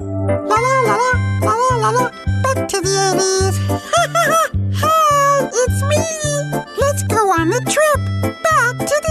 La la la la, la la la la, back to the 80s. Ha ha ha! hey, it's me. Let's go on a trip back to the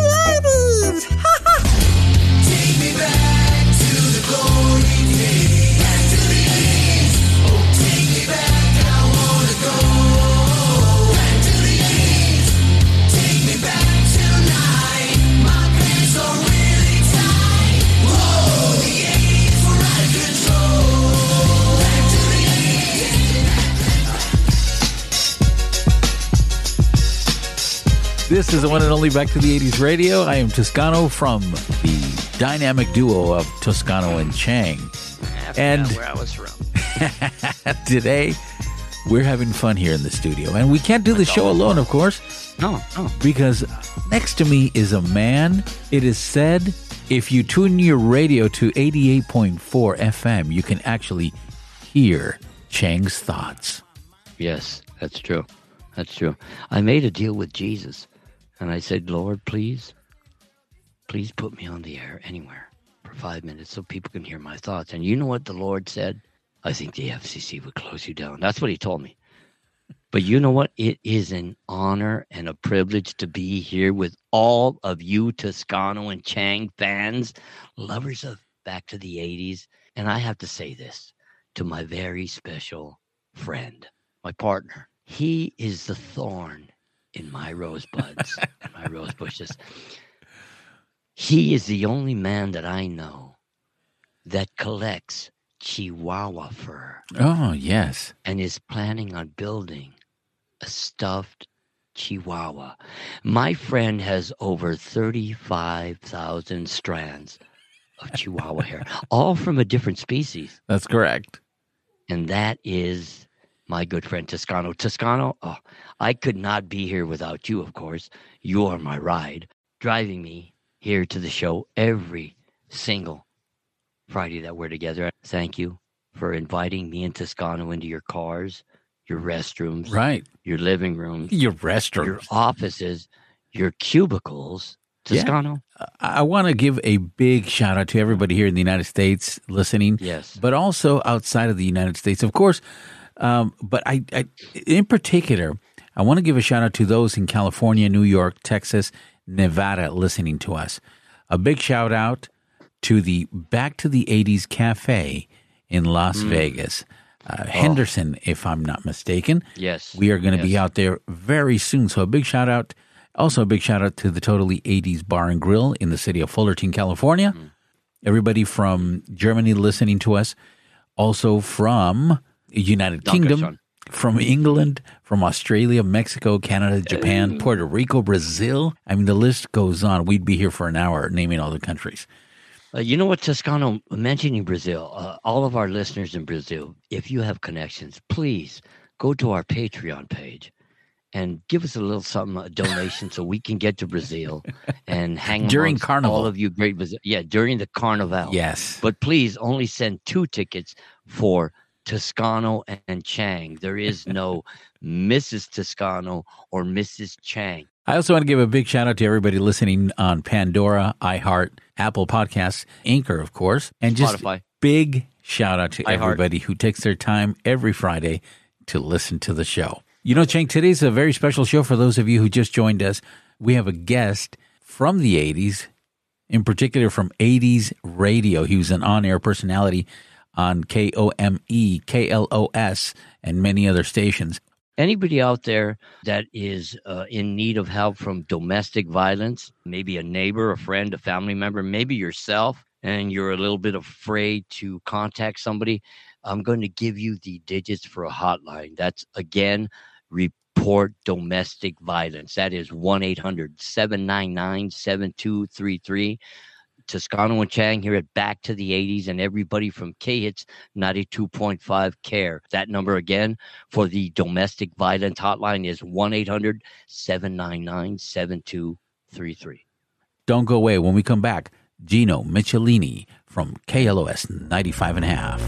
This is the one and only Back to the 80s radio. I am Toscano from the dynamic duo of Toscano and Chang. And where I was from. today, we're having fun here in the studio. And we can't do the show alone, of course, No, no. because next to me is a man. It is said if you tune your radio to 88.4 FM, you can actually hear Chang's thoughts. Yes, that's true. That's true. I made a deal with Jesus, and I said, Lord, please, please put me on the air anywhere for five minutes so people can hear my thoughts. And you know what the Lord said? I think the FCC would close you down. That's what He told me. But you know what? It is an honor and a privilege to be here with all of you Toscano and Chang fans, lovers of Back to the 80s. And I have to say this to my very special friend, my partner. He is the thorn in my rosebuds and my rose bushes. He is the only man that I know that collects Chihuahua fur Oh, yes. and is planning on building a stuffed Chihuahua. My friend has over 35,000 strands of Chihuahua hair, all from a different species. That's correct. And that is my good friend Toscano. Toscano, oh, I could not be here without you, of course. You are my ride, driving me here to the show every single Friday that we're together. Thank you for inviting me and Toscano into your cars, your restrooms, Right. your living rooms, Your restrooms, your offices, your cubicles. Yeah. Toscano? I want to give a big shout out to everybody here in the United States listening, Yes. but also outside of the United States, of course. Um, but I, I, in particular, I want to give a shout out to those in California, New York, Texas, Nevada listening to us. A big shout out to the Back to the 80s Cafe in Las Mm. Vegas. Oh. Uh, Henderson, if I'm not mistaken. Yes. We are going to be out there very soon. So a big shout out. Also, a big shout out to the Totally 80s Bar and Grill in the city of Fullerton, California. Mm. Everybody from Germany listening to us. Also from United Kingdom, from England, from Australia, Mexico, Canada, Japan, Puerto Rico, Brazil. I mean, the list goes on. We'd be here for an hour naming all the countries. Uh, you know what, Toscano, mentioning Brazil, uh, all of our listeners in Brazil, if you have connections, please go to our Patreon page and give us a little something, a donation, so we can get to Brazil and hang During Carnival. All of you great Brazil. Yeah, during the Carnival. Yes. But please only send two tickets for Toscano and Chang. There is no Mrs. Toscano or Mrs. Chang. I also want to give a big shout out to everybody listening on Pandora, iHeart, Apple Podcasts, Anchor, of course, and just Spotify. big shout out to iHeart. everybody who takes their time every Friday to listen to the show. You know, Chang, today's a very special show for those of you who just joined us. We have a guest from the 80s, in particular from 80s radio. He was an on air personality on KOME, KLOS, and many other stations. anybody out there that is uh, in need of help from domestic violence, maybe a neighbor, a friend, a family member, maybe yourself, and you're a little bit afraid to contact somebody, I'm going to give you the digits for a hotline. That's again, report domestic violence. That is 1 800 799 7233. Toscano and Chang here at Back to the 80s, and everybody from K Hits 92.5 Care. That number again for the domestic violence hotline is 1 800 799 7233. Don't go away. When we come back, Gino Michelini from KLOS 95 and a half.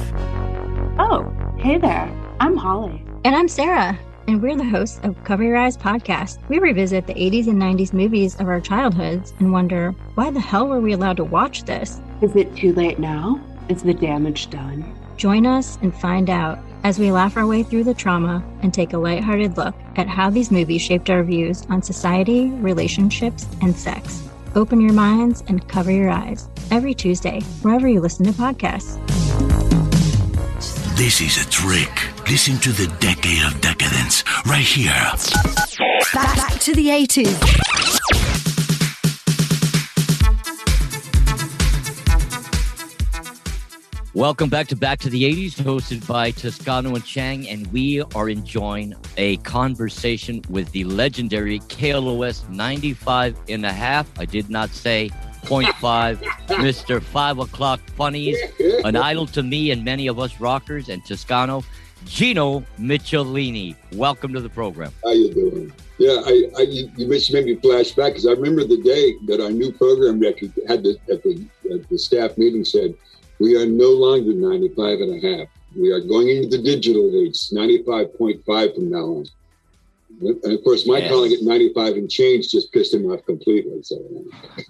Oh, hey there. I'm Holly. And I'm Sarah, and we're the hosts of Cover Your Eyes podcast. We revisit the 80s and 90s movies of our childhoods and wonder why the hell were we allowed to watch this? Is it too late now? Is the damage done? Join us and find out as we laugh our way through the trauma and take a lighthearted look at how these movies shaped our views on society, relationships, and sex. Open your minds and cover your eyes every Tuesday, wherever you listen to podcasts. This is a trick. Listen to the decade of decadence right here. Back, back to the 80s. Welcome back to Back to the 80s, hosted by Toscano and Chang, and we are enjoying a conversation with the legendary KLOS 95 and a half. I did not say 0.5, Mr. 5 o'clock funnies, an idol to me and many of us rockers, and Toscano, Gino Michelini. Welcome to the program. How you doing? Yeah, I, I you, you just made me flash back because I remember the day that our new program director had the, at the at the staff meeting said, "We are no longer 95 and a half. We are going into the digital age, 95.5 from now on." And of course, my Yes. calling it 95 and change just pissed him off completely. So,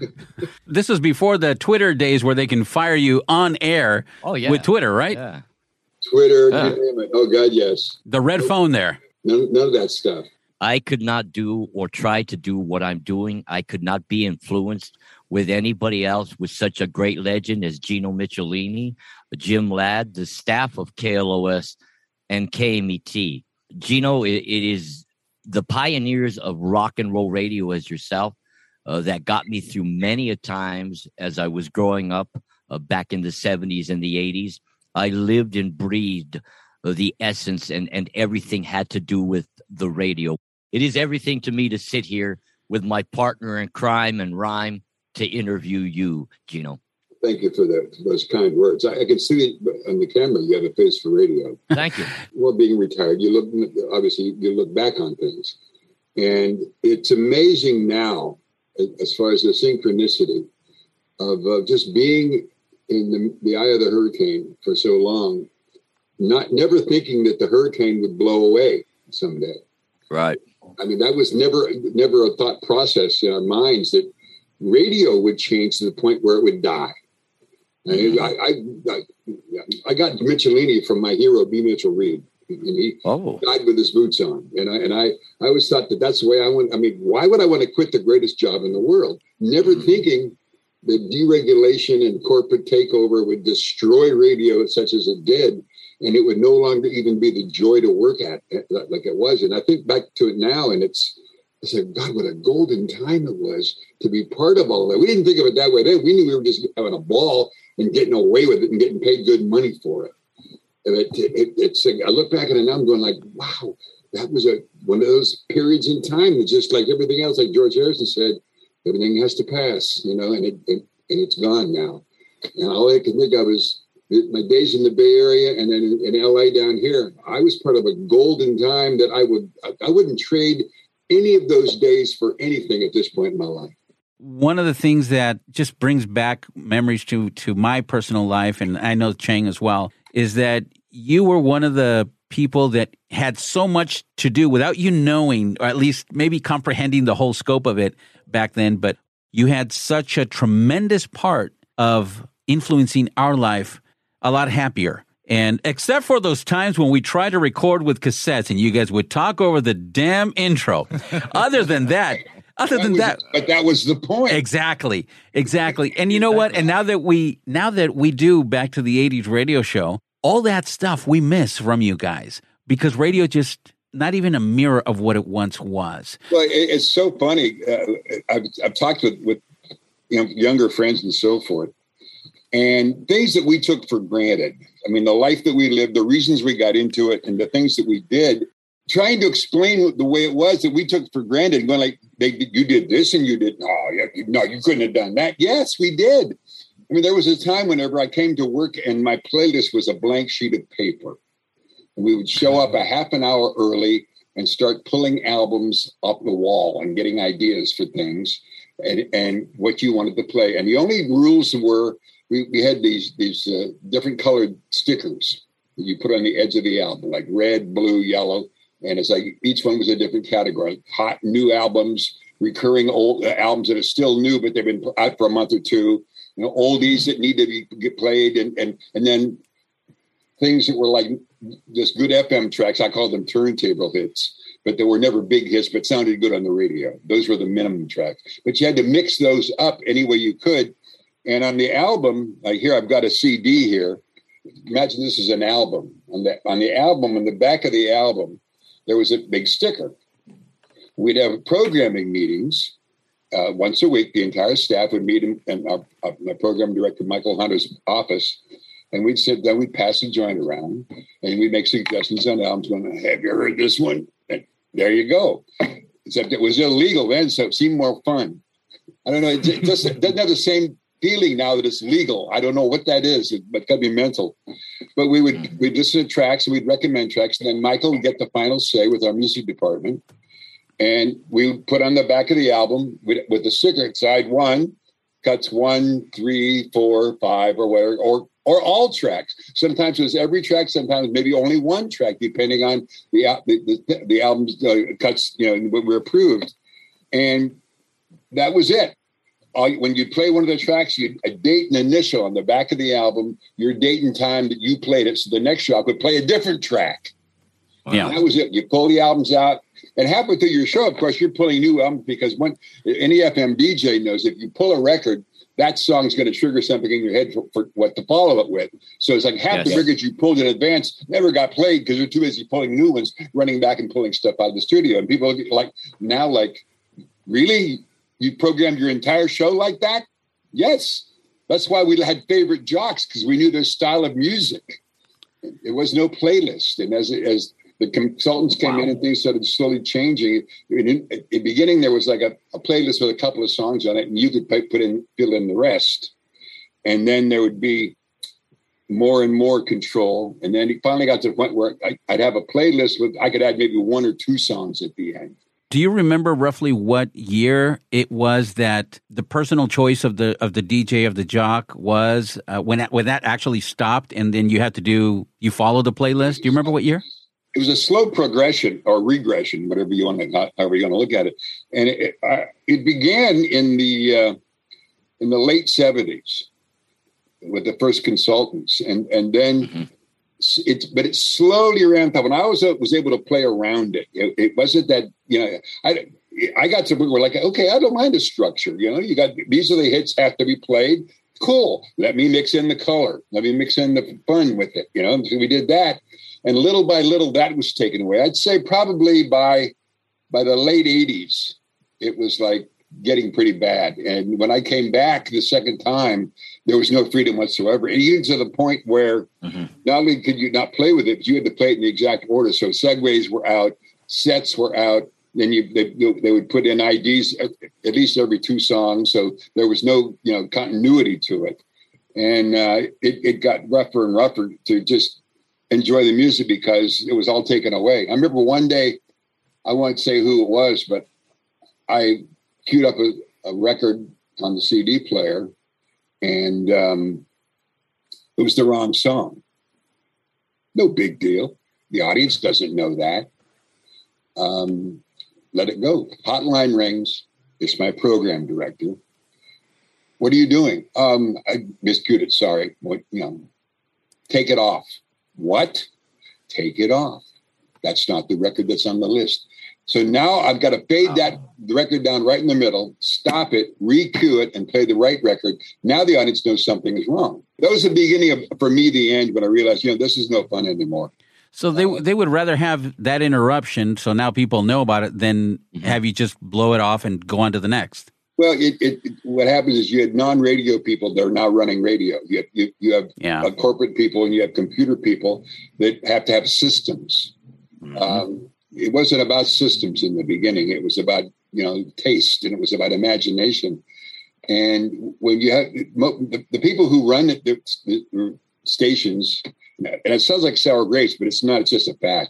This was before the Twitter days where they can fire you on air Oh, yeah. with Twitter, right? Yeah. Twitter, Yeah. you name it. Oh God, yes. The red phone there. None, none of that stuff. I could not do or try to do what I'm doing. I could not be influenced with anybody else with such a great legend as Gino Michelini, Jim Ladd, the staff of KLOS and KMET. Gino, it, it is the pioneers of rock and roll radio as yourself uh, that got me through many a times as I was growing up uh, back in the 70s and the 80s. I lived and breathed the essence and, and everything had to do with the radio. It is everything to me to sit here with my partner in crime and rhyme to interview you, Gino. Thank you for that, those kind words. I, I can see it on the camera. You have a face for radio. Thank you. well, being retired, you look obviously you look back on things, and it's amazing now as far as the synchronicity of uh, just being in the, the eye of the hurricane for so long, not never thinking that the hurricane would blow away someday. Right. I mean, that was never never a thought process in our minds that radio would change to the point where it would die. And I, I, I, I got Michelini from my hero, B. Mitchell Reed, and he Oh. died with his boots on. And I and I, I always thought that that's the way I want. I mean, why would I want to quit the greatest job in the world? Never mm-hmm. thinking that deregulation and corporate takeover would destroy radio such as it did, and it would no longer even be the joy to work at like it was. And I think back to it now, and it's. I said, God, what a golden time it was to be part of all that. We didn't think of it that way then. We knew we were just having a ball and getting away with it and getting paid good money for it. And it, it, it's, I look back at it now, I'm going like, wow, that was a one of those periods in time that just like everything else, like George Harrison said, everything has to pass, you know, and it, it and it's gone now. And all I can think of is my days in the Bay Area and then in, in LA down here. I was part of a golden time that I would I, wouldn't trade any of those days for anything at this point in my life. one of the things that just brings back memories to to my personal life and I know Chang as well is that you were one of the people that had so much to do without you knowing or at least maybe comprehending the whole scope of it back then but you had such a tremendous part of influencing our life a lot happier and except for those times when we tried to record with cassettes and you guys would talk over the damn intro other than that other than was- that but that was the point. Exactly. Exactly. And you know what? And now that we now that we do back to the 80s radio show, all that stuff we miss from you guys because radio just not even a mirror of what it once was. Well, it, it's so funny. Uh, I've, I've talked with, with you know, younger friends and so forth, and things that we took for granted. I mean, the life that we lived, the reasons we got into it, and the things that we did. Trying to explain the way it was that we took for granted, going like, they, "You did this and you did." Oh, yeah, you- no, you couldn't have done that. Yes, we did. I mean, there was a time whenever I came to work and my playlist was a blank sheet of paper. And we would show up a half an hour early and start pulling albums off the wall and getting ideas for things and, and what you wanted to play. And the only rules were we, we had these these uh, different colored stickers that you put on the edge of the album, like red, blue, yellow. And it's like each one was a different category. Hot new albums, recurring old uh, albums that are still new, but they've been out for a month or two. You know, oldies that need to be get played, and and and then things that were like just good FM tracks. I call them turntable hits, but they were never big hits, but sounded good on the radio. Those were the minimum tracks. But you had to mix those up any way you could. And on the album, like here, I've got a CD here. Imagine this is an album. On the on the album, on the back of the album, there was a big sticker. We'd have programming meetings uh, once a week. The entire staff would meet in, in our, my program director Michael Hunter's office, and we'd sit down. We'd pass the joint around, and we'd make suggestions on albums. Going, have you heard this one? And there you go. Except it was illegal then, so it seemed more fun. I don't know. It just it doesn't have the same feeling now that it's legal. I don't know what that is, but could be mental. But we would we'd listen to tracks and we'd recommend tracks, and then Michael would get the final say with our music department. And we put on the back of the album with, with the sticker side one, cuts one, three, four, five, or whatever, or or all tracks. Sometimes it was every track. Sometimes maybe only one track, depending on the the, the, the album's uh, cuts. You know, what were approved, and that was it. All, when you play one of the tracks, you a date and initial on the back of the album, your date and time that you played it. So the next show would play a different track. Yeah. And that was it. You pull the albums out, and halfway through your show, of course, you're pulling new albums because when any FM DJ knows if you pull a record, that song's going to trigger something in your head for, for what to follow it with. So it's like half the records you pulled in advance never got played because you're too busy pulling new ones, running back and pulling stuff out of the studio. And people like now, like, really, you programmed your entire show like that? Yes. That's why we had favorite jocks because we knew their style of music. There was no playlist, and as as the consultants came in and things started slowly changing. In, the beginning, there was like a, a playlist with a couple of songs on it, and you could put put in fill in the rest. And then there would be more and more control, and then it finally got to the point where I, I'd have a playlist with I could add maybe one or two songs at the end. Do you remember roughly what year it was that the personal choice of the of the DJ of the jock was uh, when that, when that actually stopped, and then you had to do you follow the playlist? Do you remember what year? It was a slow progression or regression, whatever you want to however you want to look at it. And it, uh, it began in the uh, in the late seventies with the first consultants, and and then s- it's but it slowly ramped up. When I was uh, was able to play around it, it, it wasn't that you know I. I got to where we're like, okay, I don't mind the structure. You know, you got these are the hits have to be played. Cool. Let me mix in the color. Let me mix in the fun with it. You know, so we did that and little by little that was taken away. I'd say probably by by the late 80s it was like getting pretty bad. And when i came back the second time there was no freedom whatsoever. And even to the point where not only could you not play with it but you had to play it in the exact order. So segues were out sets were out then you they, they would put in ids at, at least every two songs. So there was no you know continuity to it. And uh, it, it got rougher and rougher to just enjoy the music because it was all taken away. I remember one day, I won't say who it was, but I queued up a, a record on the CD player, and um, it was the wrong song. No big deal. The audience doesn't know that. Um, let it go. Hotline rings. It's my program director. What are you doing? Um, I miscued it. Sorry. What you know? Take it off. What? Take it off. That's not the record that's on the list. So now I've got to fade that oh. record down right in the middle, stop it, re-cue it, and play the right record. Now the audience knows something is wrong. That was the beginning of, for me, the end when I realized, you know, this is no fun anymore. So they uh, they would rather have that interruption, so now people know about it, than mm-hmm. have you just blow it off and go on to the next. Well, it, it, what happens is you had non-radio people that are now running radio. You have, you, you have Yeah. uh, corporate people and you have computer people that have to have systems. Um, it wasn't about systems in the beginning. It was about you know taste and it was about imagination. And when you have mo- the, the people who run the, the, the stations, and it sounds like sour grapes, but it's not. It's just a fact.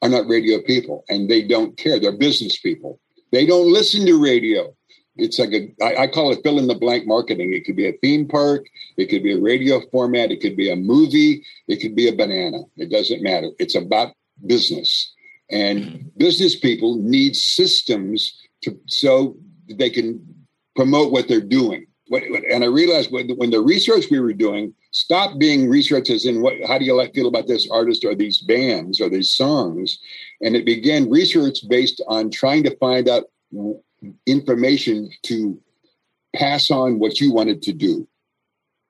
Are not radio people, and they don't care. They're business people. They don't listen to radio. It's like a I, I call it fill in the blank marketing. It could be a theme park. It could be a radio format. It could be a movie. It could be a banana. It doesn't matter. It's about business, and mm-hmm. business people need systems to so they can promote what they're doing. And I realized when, the research we were doing stopped being research as in what, how do you like, feel about this artist or these bands or these songs, and it began research based on trying to find out information to pass on what you wanted to do.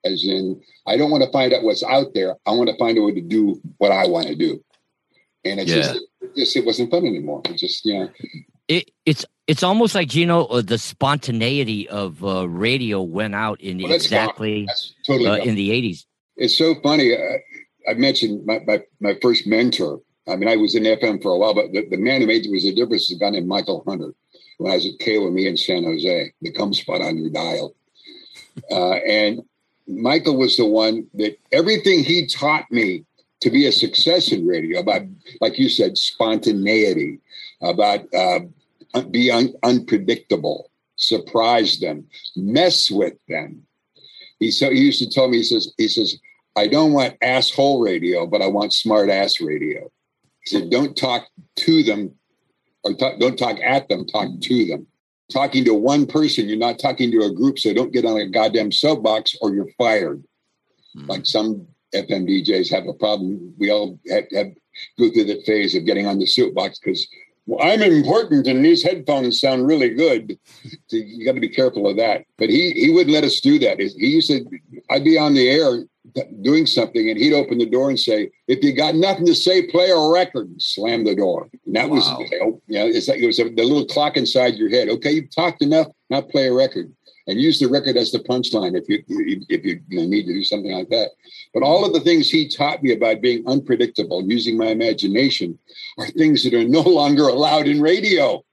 As in, I don't want to find out what's out there. I want to find a way to do what I want to do. And it's just, it just it wasn't fun anymore. It just yeah. It it's it's almost like Gino, uh, the spontaneity of uh, radio went out in Well, exactly totally uh, in the eighties. It's so funny. Uh, I mentioned my, my, my first mentor. I mean, I was in FM for a while, but the, the man who made it was a difference is a guy named Michael Hunter when I was at KOME in San Jose, the come spot on your dial. Uh, and Michael was the one that everything he taught me to be a success in radio about, like you said, spontaneity, about uh, be un- unpredictable, surprise them, mess with them. He so he used to tell me he says he says I don't want asshole radio, but I want smart ass radio. He said don't talk to them or talk, don't talk at them, talk to them. Talking to one person, you're not talking to a group, so don't get on a goddamn soapbox or you're fired. Hmm. Like some FM DJs have a problem. We all have, have go through that phase of getting on the soapbox because well, I'm important and these headphones sound really good. So you got to be careful of that. But he he wouldn't let us do that. He used to, I'd be on the air doing something and he'd open the door and say, if you got nothing to say, play a record, And slam the door. And that was, Wow. you know, it's like it was a, the little clock inside your head. Okay, you've talked enough, now play a record. And use the record as the punchline if you if you, you know, need to do something like that. But all of the things he taught me about being unpredictable, using my imagination, are things that are no longer allowed in radio.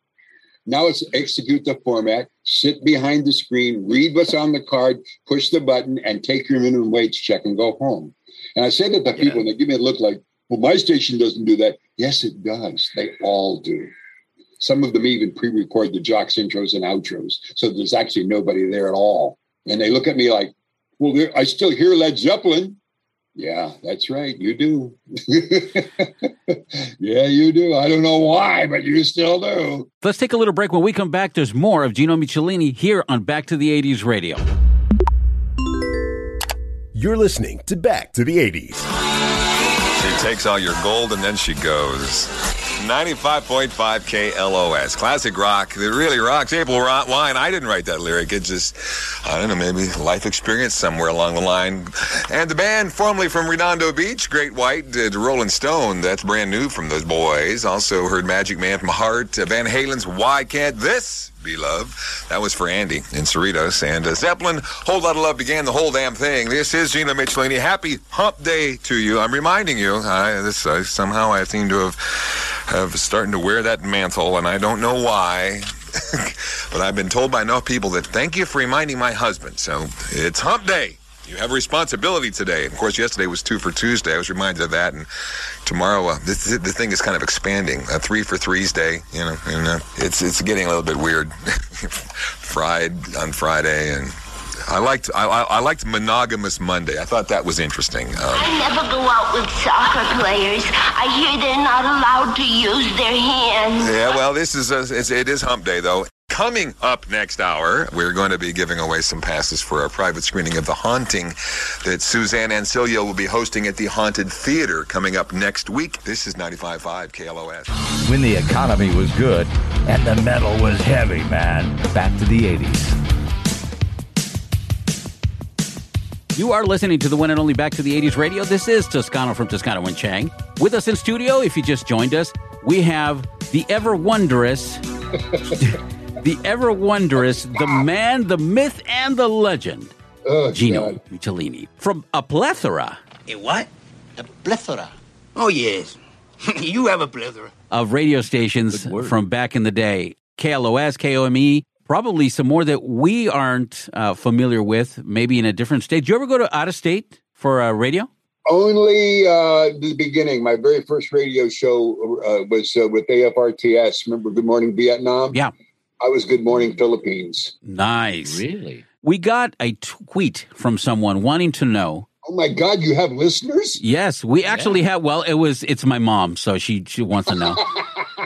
Now it's execute the format, sit behind the screen, read what's on the card, push the button, and take your minimum wage check and go home. And I say that to people, and they give me a look like, well, my station doesn't do that. Yes, it does. They all do. Some of them even pre record the jocks intros and outros. So there's actually nobody there at all. And they look at me like, well, I still hear Led Zeppelin. Yeah, that's right. You do. yeah, you do. I don't know why, but you still do. Let's take a little break. When we come back, there's more of Gino Michelini here on Back to the 80s Radio. You're listening to Back to the 80s. She takes all your gold and then she goes. 95.5 KLOS. Classic rock that really rocks. April Wine. I didn't write that lyric. It just, I don't know, maybe life experience somewhere along the line. And the band, formerly from Redondo Beach, Great White, did Rolling Stone. That's brand new from those boys. Also heard Magic Man from Heart. Uh, Van Halen's Why Can't This Be Love? That was for Andy in Cerritos. And uh, Zeppelin, Whole Lot of Love began the whole damn thing. This is Gino Michelini. Happy hump day to you. I'm reminding you, I, this, I, somehow I seem to have have starting to wear that mantle, and I don't know why. but I've been told by enough people that thank you for reminding my husband. So it's hump day. You have a responsibility today. Of course, yesterday was two for Tuesday. I was reminded of that, and tomorrow uh, the thing is kind of expanding. A three for threes day, you know, and uh, it's it's getting a little bit weird. Fried on Friday, and I liked I, I, I liked monogamous Monday. I thought that was interesting. Um, I never go out with soccer players. I hear they're not allowed to use their hands. Yeah, well, this is a, it's, it is Hump Day though. Coming up next hour, we're going to be giving away some passes for our private screening of The Haunting that Suzanne Ansilio will be hosting at the Haunted Theater coming up next week. This is 95.5 KLOS. When the economy was good and the metal was heavy, man. Back to the 80s. You are listening to the one and only Back to the 80s radio. This is Toscano from Toscano and Chang. With us in studio, if you just joined us, we have the ever wondrous, the ever wondrous, the man, the myth, and the legend, Oh, Gino God. Michelini from a plethora A what? A plethora. Oh, yes. you have a plethora. of radio stations from back in the day KLOS, KOME, probably some more that we aren't uh, familiar with, maybe in a different state. Do you ever go to out of state for uh, radio? Only uh, the beginning. My very first radio show uh, was uh, with AFRTS. Remember Good Morning Vietnam? Yeah. I was Good Morning Philippines. Nice. Really? We got a tweet from someone wanting to know. Oh my God, you have listeners? Yes, we actually have. Well, it was it's my mom, so she she wants to know.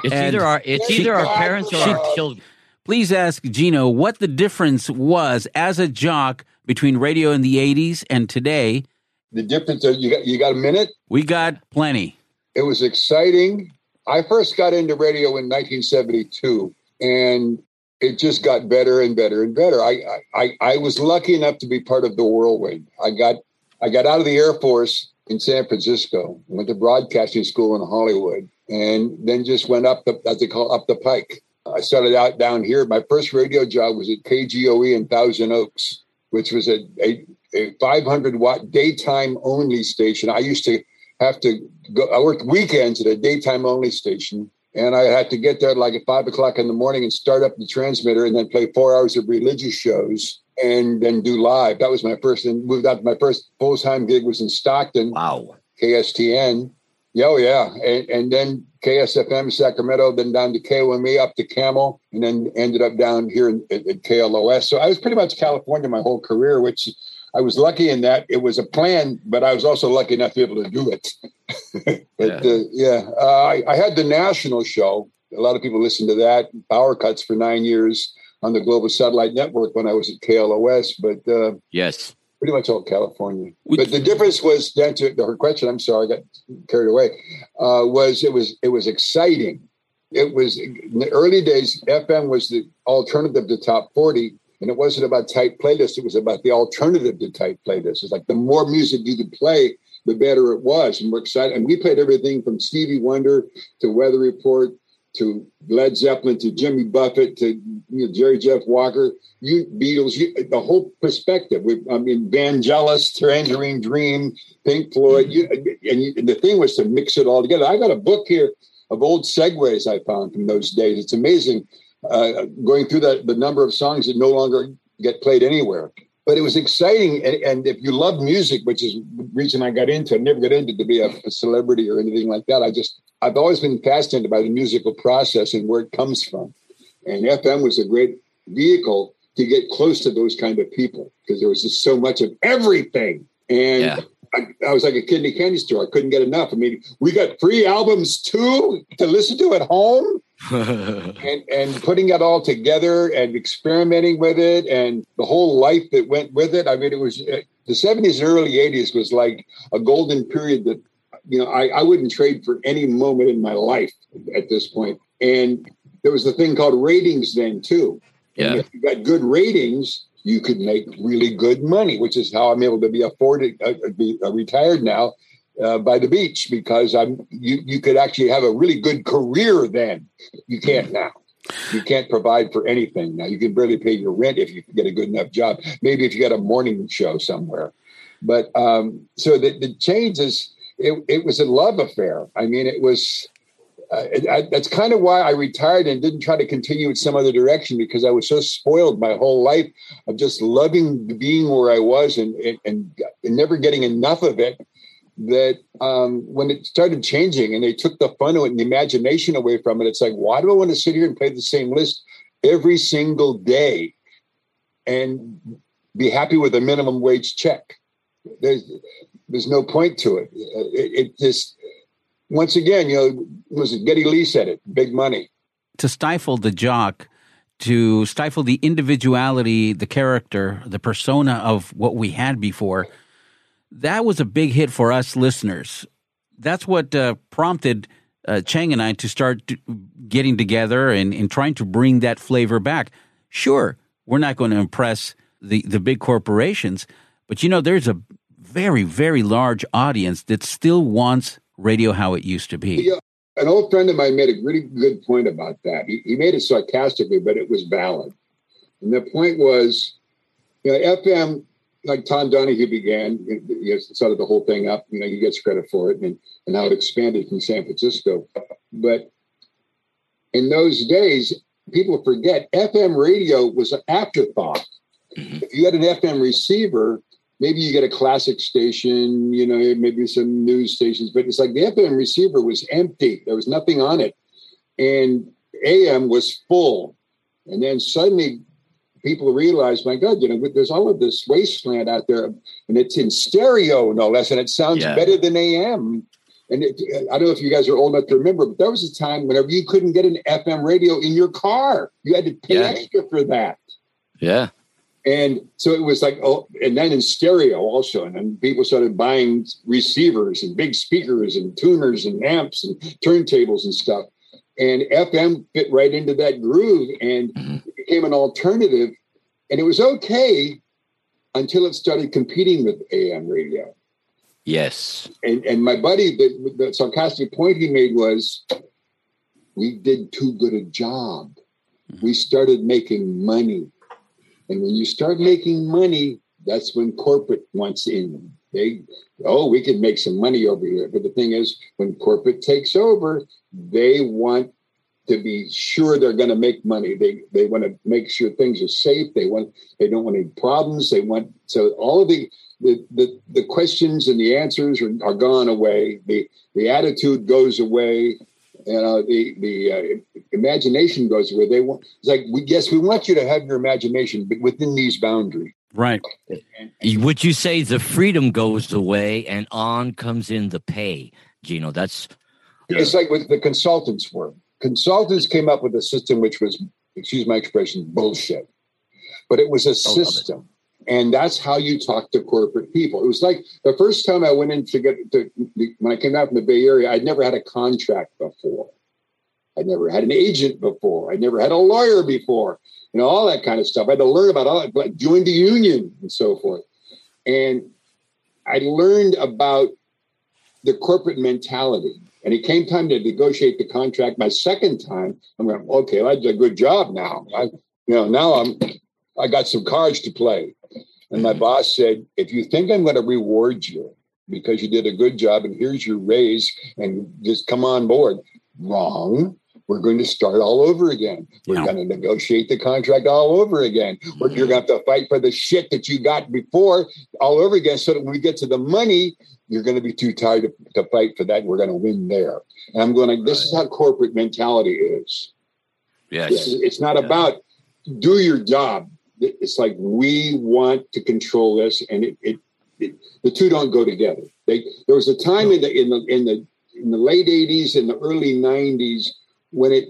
It's And either our it's she- either our parents or our children. Please ask Gino what the difference was as a jock between radio in the '80s and today. The difference. Uh, you got you got a minute? We got plenty. It was exciting. I first got into radio in 1972, and it just got better and better and better. I, I I was lucky enough to be part of the whirlwind. I got I got out of the Air Force in San Francisco, went to broadcasting school in Hollywood, and then just went up the as they call up the pike. I started out down here. My first radio job was at KGOE in Thousand Oaks, which was a, a, a 500 watt daytime only station. I used to have to go. I worked weekends at a daytime only station, and I had to get there like at five o'clock in the morning and start up the transmitter, and then play four hours of religious shows, and then do live. That was my first. And moved out. My first full time gig was in Stockton. Wow. KSTN. Yeah, oh yeah, and, and then KSFM Sacramento, then down to KOME, up to Camel, and then ended up down here in, at, at KLOS. So I was pretty much California my whole career, which I was lucky in that it was a plan, but I was also lucky enough to be able to do it. but yeah, uh, yeah. Uh, I, I had the national show. A lot of people listened to that. Power cuts for nine years on the Global Satellite Network when I was at KLOS, but uh, Yes. Pretty much all California. but the difference was then to her question. I'm sorry, I got carried away. Uh, was it was it was exciting. It was in the early days. FM was the alternative to top forty, and it wasn't about tight playlists. It was about the alternative to tight playlists. It's like the more music you could play, the better it was, and we're excited. And we played everything from Stevie Wonder to Weather Report to Led Zeppelin to Jimmy Buffett to you know, Jerry Jeff Walker, you Beatles, you, the whole perspective. We, I mean, Vangelis, Tangerine Dream, Pink Floyd, you, and, you, and the thing was to mix it all together. I got a book here of old segues I found from those days. It's amazing uh, going through that the number of songs that no longer get played anywhere. But it was exciting, and, and if you love music, which is the reason I got into, it, I never got into to be a, a celebrity or anything like that. I just I've always been fascinated by the musical process and where it comes from. And FM was a great vehicle to get close to those kind of people because there was just so much of everything. And I, I was like a kid in a candy store. I couldn't get enough. I mean, we got free albums too to listen to at home and, and putting it all together and experimenting with it and the whole life that went with it. I mean, it was uh, the 70s and early 80s was like a golden period that, you know, I, I wouldn't trade for any moment in my life at this point. And there was the thing called ratings then too. Yeah. if you got good ratings, you could make really good money, which is how I'm able to be afforded, uh, uh, be uh, retired now uh, by the beach because I'm you you could actually have a really good career then. You can't now. You can't provide for anything now. You can barely pay your rent if you get a good enough job. Maybe if you got a morning show somewhere. But um, so the, the change is it, it was a love affair. I mean, it was. Uh, I, that's kind of why I retired and didn't try to continue in some other direction because I was so spoiled my whole life of just loving being where I was and, and, and never getting enough of it that um, when it started changing and they took the fun and the imagination away from it, it's like, why do I want to sit here and play the same list every single day and be happy with a minimum wage check? There's there's no point to it. It, it just once again, you know, was it Geddy Lee said it, big money. to stifle the jock, to stifle the individuality, the character, the persona of what we had before, that was a big hit for us listeners. That's what uh, prompted uh, Chang and I to start getting together and, and trying to bring that flavor back. Sure, we're not going to impress the, the big corporations, but you know, there's a very, very large audience that still wants radio how it used to be. Yeah, an old friend of mine made a really good point about that. He, he made it sarcastically, but it was valid. And the point was, you know, FM, like Tom Donahue began, you know, started the whole thing up. You know, he gets credit for it, and, and how it expanded from San Francisco. But in those days, people forget FM radio was an afterthought. Mm-hmm. If you had an FM receiver, maybe you get a classic station, you know, maybe some news stations, but it's like the FM receiver was empty. There was nothing on it. And AM was full. And then suddenly people realized, my God, you know, there's all of this wasteland out there, and it's in stereo, no less, and it sounds Yeah. better than AM. And it, I don't know if you guys are old enough to remember, but there was a time whenever you couldn't get an FM radio in your car. You had to pay Yeah. extra for that. Yeah. And so it was like, oh, and then in stereo also. And then people started buying receivers and big speakers and tuners and amps and turntables and stuff. And FM fit right into that groove and it became an alternative. And it was okay until it started competing with AM radio. Yes. And, and my buddy, the, the sarcastic point he made was, we did too good a job. We mm-hmm. started making money. And when you start making money, that's when corporate wants in. They, oh, we can make some money over here. But the thing is, when corporate takes over, they want to be sure they're going to make money. They they want to make sure things are safe. They want they don't want any problems. They want so all of the the the, the questions and the answers are, are gone away. The the attitude goes away. You know, the the uh, imagination goes away. They want it's like we yes we want you to have your imagination, but within these boundaries. Right. Would you say the freedom goes away and on comes in the pay? Gino, that's It's like with the consultants were. Consultants came up with a system which was, excuse my expression, bullshit. But it was a system. And that's how you talk to corporate people. It was like the first time I went in to get to, when I came out from the Bay Area, I'd never had a contract before. I'd never had an agent before. I'd never had a lawyer before. You know, all that kind of stuff. I had to learn about all that, like join the union and so forth. And I learned about the corporate mentality. And it came time to negotiate the contract my second time. I'm going, okay, well, I did a good job now. I, you know, now I'm, I got some cards to play. And my boss said, if you think I'm going to reward you because you did a good job and here's your raise and just come on board, wrong. We're going to start all over again. We're going to negotiate the contract all over again. We're, you're going to have to fight for the shit that you got before all over again. So that when we get to the money, you're going to be too tired to, to fight for that. We're going to win there. And I'm going to, this is how corporate mentality is. yes. It's, it's not about do your job. It's like we want to control this, and it, it, it the two don't go together. They, there was a time in the in the in the in the late '80s and the early '90s when it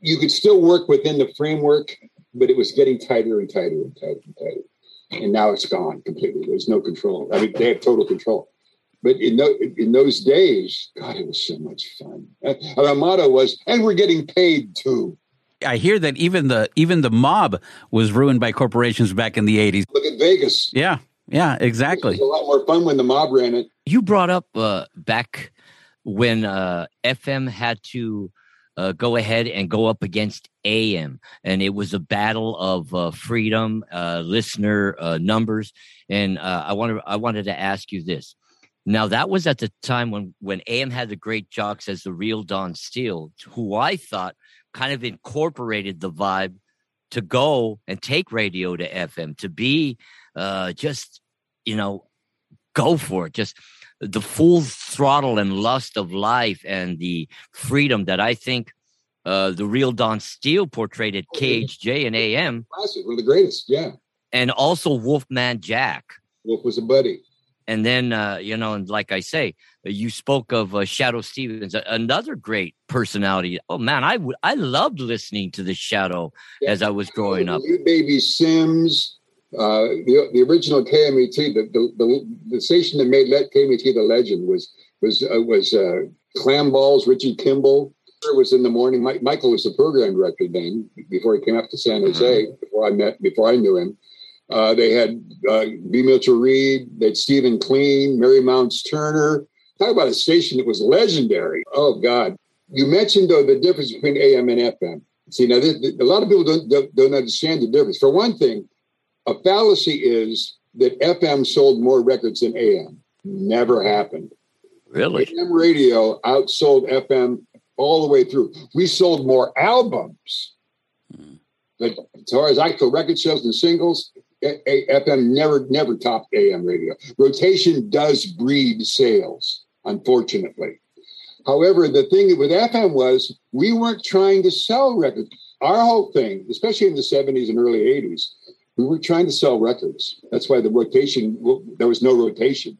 you could still work within the framework, but it was getting tighter and tighter and tighter and tighter. And now it's gone completely. There's no control. I mean, they have total control. But in, tho- in those days, God, it was so much fun. And Our motto was, and we're getting paid too. I hear that even the even the mob was ruined by corporations back in the 80s. Look at Vegas. Yeah. Yeah, exactly. It was a lot more fun when the mob ran it. You brought up uh, back when uh, FM had to uh, go ahead and go up against AM, and it was a battle of uh, freedom, uh, listener uh, numbers. And uh, I wanted I wanted to ask you this. Now that was at the time when when AM had the great jocks as the real Don Steele, who I thought kind of incorporated the vibe to go and take radio to FM to be uh, just you know go for it just the full throttle and lust of life and the freedom that I think uh, the real Don Steele portrayed at KHJ and AM, Classic, one of the greatest. Yeah. and also Wolfman Jack. Wolf was a buddy. And then, uh, you know, and like I say, you spoke of uh, Shadoe Stevens, another great personality. Oh man, I would I loved listening to the Shadow as I was growing up. Baby Sims, uh, the, the original KMET, the, the, the, the station that made let KMET the legend was was uh, was uh, Clam Balls, Richie Kimball. It was in the morning. Mike, Michael was the program director then, before he came up to San Jose. Before I met, before I knew him, uh, they had uh, B. Mitchell Reed, they had Steven Clean, Mary Mounts Turner. Talk about a station that was legendary. Oh God! You mentioned though the difference between AM and FM. See now, th- th- a lot of people don't, don't don't understand the difference. For one thing, a fallacy is that FM sold more records than AM. Never happened. Really? AM radio outsold FM all the way through. We sold more albums hmm. But as far as I actual record sales and singles, A- A- FM never never topped AM radio. Rotation does breed sales, unfortunately. However, the thing with FM was we weren't trying to sell records. Our whole thing, especially in the 70s and early 80s, we were trying to sell records. That's why the rotation, there was no rotation.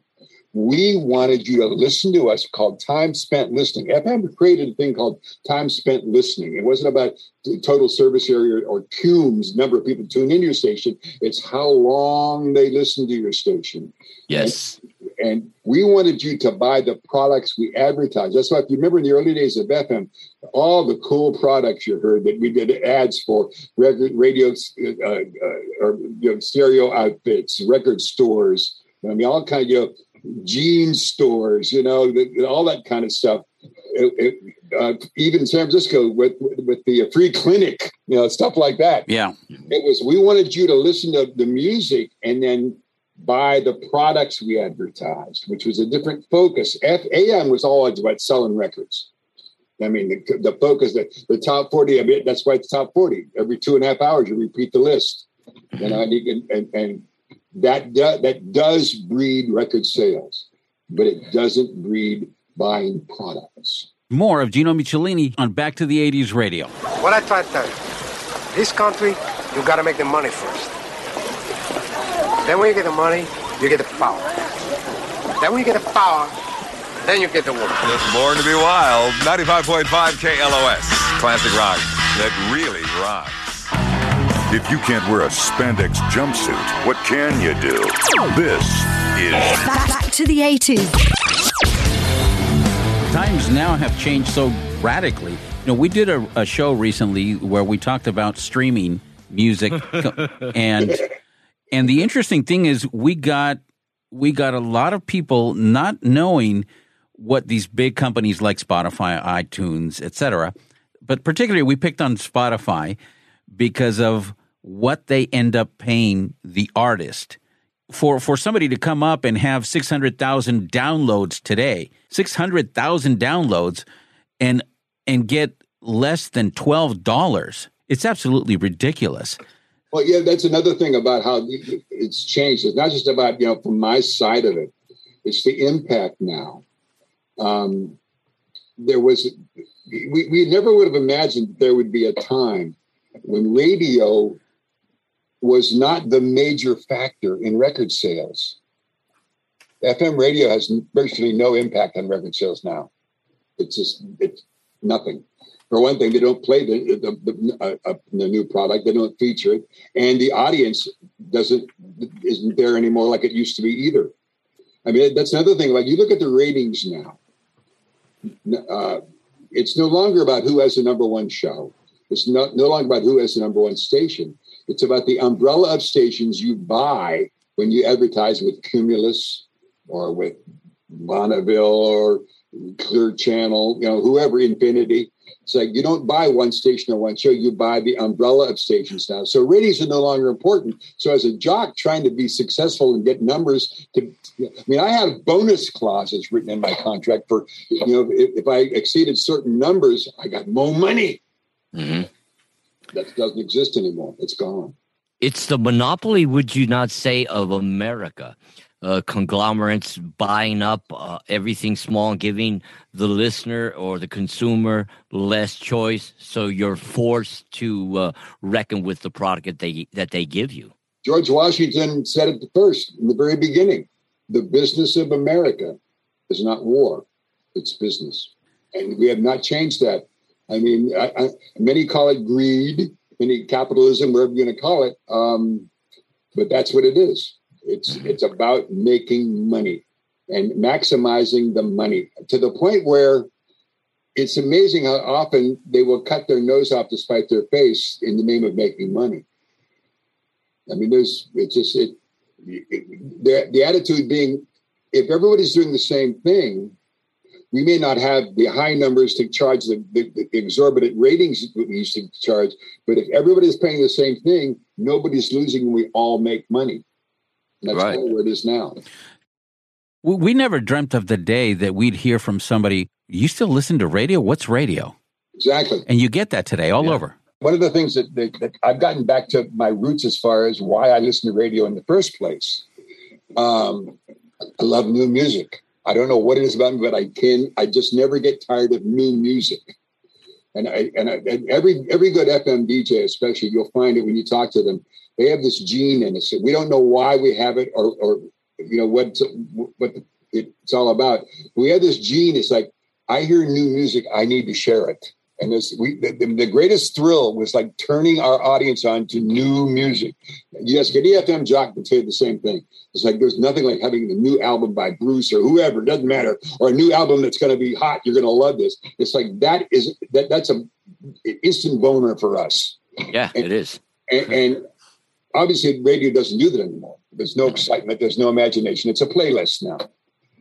We wanted you to listen to us called time spent listening. FM created a thing called time spent listening. It wasn't about the total service area or cumes, number of people tune into your station. It's how long they listen to your station. Yes. And we wanted you to buy the products we advertise. That's why, if you remember in the early days of FM, all the cool products you heard that we did ads for record, radio, uh, uh, or you know, stereo outfits, record stores. I mean, all kind of you know, jean stores, you know, the, all that kind of stuff. It, it, uh, even San Francisco with with the free clinic, you know, stuff like that. Yeah. It was we wanted you to listen to the music and then buy the products we advertised, which was a different focus. F- AM was always about selling records. I mean, the, the focus, that the top 40, I mean, that's why it's top 40. Every two and a half hours, you repeat the list. You know, and, you can, and, and that, do, that does breed record sales, but it doesn't breed buying products. More of Gino Michelini on Back to the 80s radio. What I try to tell you, this country, you got to make the money first. Then when you get the money, you get the power. Then when you get the power, then you get the woman. Born to be Wild, 95.5 KLOS. Classic rock that really rocks. If you can't wear a spandex jumpsuit, what can you do? This is Back, back to the 80s. Times now have changed so radically. You know, we did a, a show recently where we talked about streaming music and and the interesting thing is we got we got a lot of people not knowing what these big companies like Spotify, iTunes, etc. But particularly we picked on Spotify because of what they end up paying the artist. For for somebody to come up and have 600,000 downloads today, 600,000 downloads and and get less than $12. It's absolutely ridiculous. Well, yeah, that's another thing about how it's changed. It's not just about, you know, from my side of it, it's the impact now. Um, there was, we, we never would have imagined there would be a time when radio was not the major factor in record sales. FM radio has virtually no impact on record sales now. It's just, it's nothing. For one thing, they don't play the the, the, uh, uh, the new product. They don't feature it, and the audience doesn't isn't there anymore like it used to be either. I mean, that's another thing. Like you look at the ratings now, uh, it's no longer about who has the number one show. It's not no longer about who has the number one station. It's about the umbrella of stations you buy when you advertise with Cumulus or with Bonneville or Clear Channel, you know, whoever, Infinity. It's like you don't buy one station or one show, you buy the umbrella of stations now. So ratings are no longer important. So as a jock trying to be successful and get numbers to I mean, I have bonus clauses written in my contract for you know, if, if I exceeded certain numbers, I got more money. Mm-hmm. That doesn't exist anymore. It's gone. It's the monopoly, would you not say, of America? Uh, conglomerates buying up uh, everything small and giving the listener or the consumer less choice, so you're forced to uh, reckon with the product that they that they give you. George Washington said it first in the very beginning. The business of America is not war; it's business, and we have not changed that. I mean, I, I, many call it greed, many capitalism, whatever you're going to call it, um, but that's what it is. It's mm-hmm. it's about making money and maximizing the money to the point where it's amazing how often they will cut their nose off to spite their face in the name of making money. I mean, there's it's just it, it the, the attitude being if everybody's doing the same thing, we may not have the high numbers to charge the, the, the exorbitant ratings that we used to charge, but if everybody's paying the same thing, nobody's losing and we all make money. That's Right. where it is now. We, never dreamt of the day that we'd hear from somebody, you still listen to radio? What's radio? Exactly. And you get that today all over. One of the things that, that, that I've gotten back to my roots as far as why I listen to radio in the first place. Um, I love new music. I don't know what it is about me, but I can. I just never get tired of new music. And I and, I, and every every good FM DJ, especially, you'll find it when you talk to them. They have this gene in us. We don't know why we have it, or or you know what what it's all about. We have this gene. It's like I hear new music. I need to share it. And this, we, the, the greatest thrill was like turning our audience on to new music. Yes, any FM jock can say the same thing. It's like there's nothing like having a new album by Bruce or whoever, doesn't matter, or a new album that's going to be hot. You're going to love this. It's like that is that that's a instant boner for us. Yeah, and, it is. And, and obviously, radio doesn't do that anymore. There's no excitement. There's no imagination. It's a playlist now.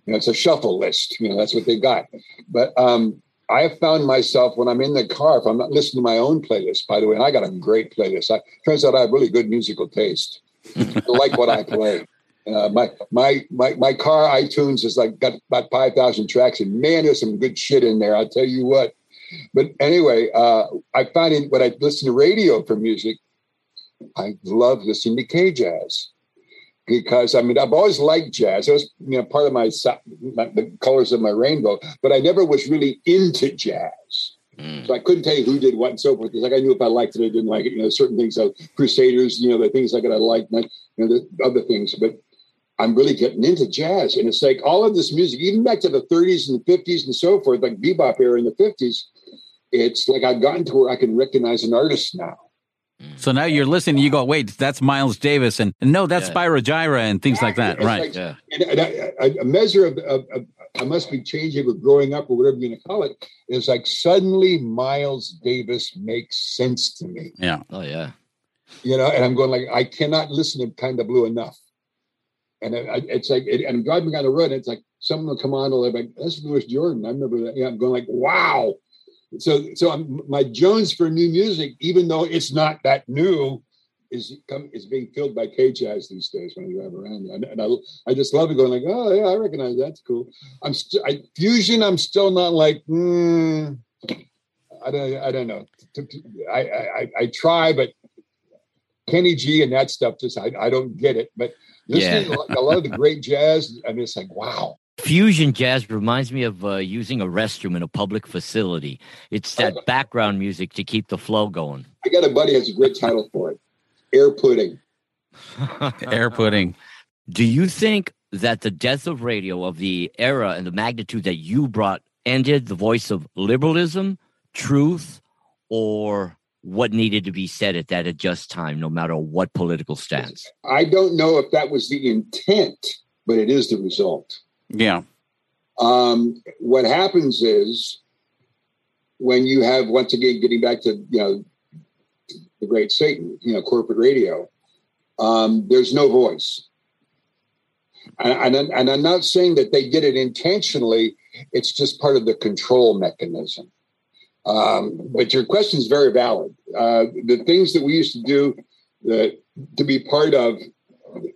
You know, it's a shuffle list. You know, that's what they got. But um, I have found myself when I'm in the car, if I'm not listening to my own playlist, by the way, and I got a great playlist. I, turns out I have really good musical taste. I like what I play. Uh, my my my my car iTunes is like got about five thousand tracks, and man, there's some good shit in there. I'll tell you what. But anyway, uh, I find it when I listen to radio for music, I love listening to K jazz because I mean I've always liked jazz. It was you know part of my, my the colors of my rainbow, but I never was really into jazz. Mm. So I couldn't tell you who did what and so forth. Because like I knew if I liked it, I didn't like it. You know, certain things, so Crusaders, you know, the things like that I liked, not you know, the other things. But I'm really getting into jazz, and it's like all of this music, even back to the 30s and the 50s and so forth, like bebop era in the 50s. It's like I've gotten to where I can recognize an artist now. Mm. So now you're listening, you go, wait, that's Miles Davis, and, and no, that's Yeah. Spyro Gyra, and things like that, right? like- Yeah. and, and I, I, a measure of, of, of I must be changing or growing up or whatever you want to call it is like suddenly Miles Davis makes sense to me. Yeah. Oh yeah. You know, and I'm going like I cannot listen to Kind of Blue enough. And it, I- it's like, it, and I'm driving down the road, and it's like someone will come on, and they're like, "That's Louis Jordan." I remember that. Yeah, I'm going like, "Wow!" So, so I'm, my Jones for new music, even though it's not that new, is come is being filled by K jazz these days when I drive around, and, and I I just love it going like, "Oh yeah, I recognize that. that's cool." I'm st- I, fusion. I'm still not like. Mm, I don't. I don't know. T- t- I, I I- I try, but Kenny G and that stuff just I, I don't get it. But listening Yeah. to a lot of the great jazz, I mean, it's like wow. Fusion jazz reminds me of uh, using a restroom in a public facility. It's that background music to keep the flow going. I got a buddy who has a great title for it, Air Pudding. Air pudding. Do you think that the death of radio, of the era and the magnitude that you brought, ended the voice of liberalism, truth, or what needed to be said at that adjust time, no matter what political stance? I don't know if that was the intent, but it is the result. Yeah. Um, what happens is when you have once again getting back to you know the great Satan, you know, corporate radio, um, there's no voice. And, and, and I'm not saying that they did it intentionally. It's just part of the control mechanism. Um, but your question is very valid. Uh, the things that we used to do that to be part of,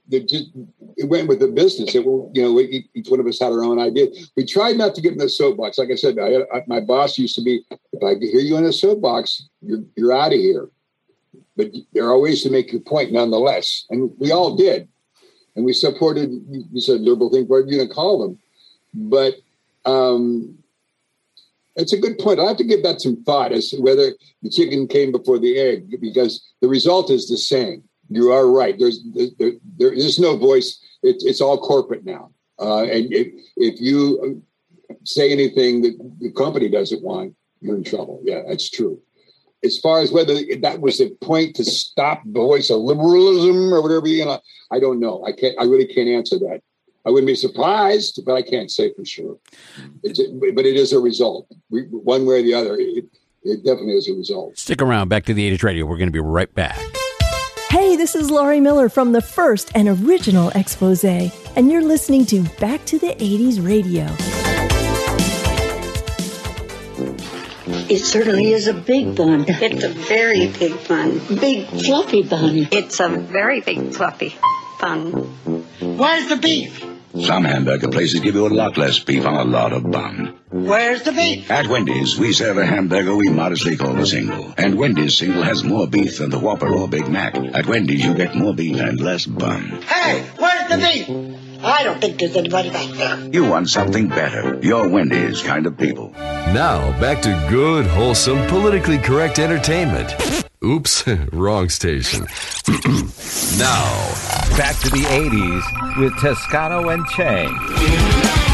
that just it went with the business. It will, you know, each one of us had our own idea. We tried not to get in the soapbox. Like I said, I, I, my boss used to be, if I hear you in a soapbox, you're you're out of here. But there are ways to make your point nonetheless, and we all did, and we supported. You said liberal thing, whatever you going to call them, but um, it's a good point. I have to give that some thought as to whether the chicken came before the egg, because the result is the same. You are right. There's there, there is no voice. It, it's all corporate now. Uh, and if, if you say anything that the company doesn't want, you're in trouble. Yeah, that's true. As far as whether that was the point to stop the voice of liberalism or whatever, you know, I don't know. I can't. I really can't answer that. I wouldn't be surprised, but I can't say for sure. It's, but it is a result, we, one way or the other. It, it definitely is a result. Stick around. Back to the 80s radio. We're going to be right back. Hey, this is Laurie Miles from the first and original expose, and you're listening to Back to the 80s Radio. It certainly is a big bun. It's a very big bun. Big fluffy bun. It's a very big fluffy bun. Where's the beef? Some hamburger places give you a lot less beef on a lot of bun. Where's the beef? At Wendy's, we serve a hamburger we modestly call a single. And Wendy's single has more beef than the Whopper or Big Mac. At Wendy's, you get more beef and less bun. Hey, where's the beef? I don't think there's anybody back there. You want something better. You're Wendy's kind of people. Now, back to good, wholesome, politically correct entertainment. Oops, wrong station. now, Back to the 80s with Toscano and Chang.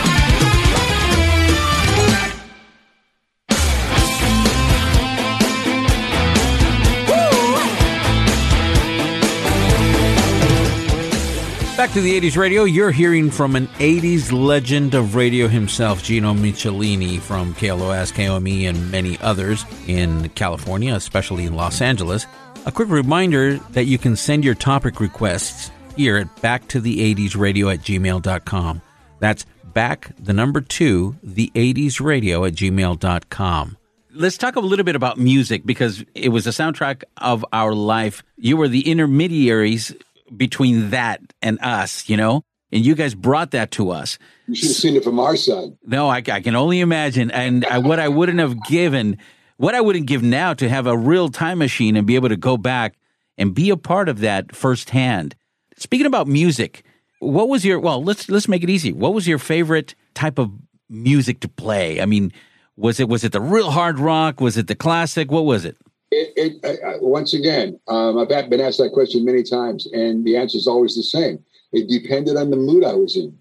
Back to the 80s radio. You're hearing from an 80s legend of radio himself, Gino Michelini from KLOS, KOME, and many others in California, especially in Los Angeles. A quick reminder that you can send your topic requests here at backtothe80sradio at gmail.com. That's back, the number two, the 80s radio at gmail.com. Let's talk a little bit about music because it was a soundtrack of our life. You were the intermediaries between that and us, you know? And you guys brought that to us. You should have seen it from our side. No, I, I can only imagine. And I, what I wouldn't have given, what I wouldn't give now to have a real time machine and be able to go back and be a part of that firsthand. Speaking about music, what was your well? Let's let's make it easy. What was your favorite type of music to play? I mean, was it was it the real hard rock? Was it the classic? What was it? It, it, I, I, once again, um, I've been asked that question many times, and the answer is always the same. It depended on the mood I was in.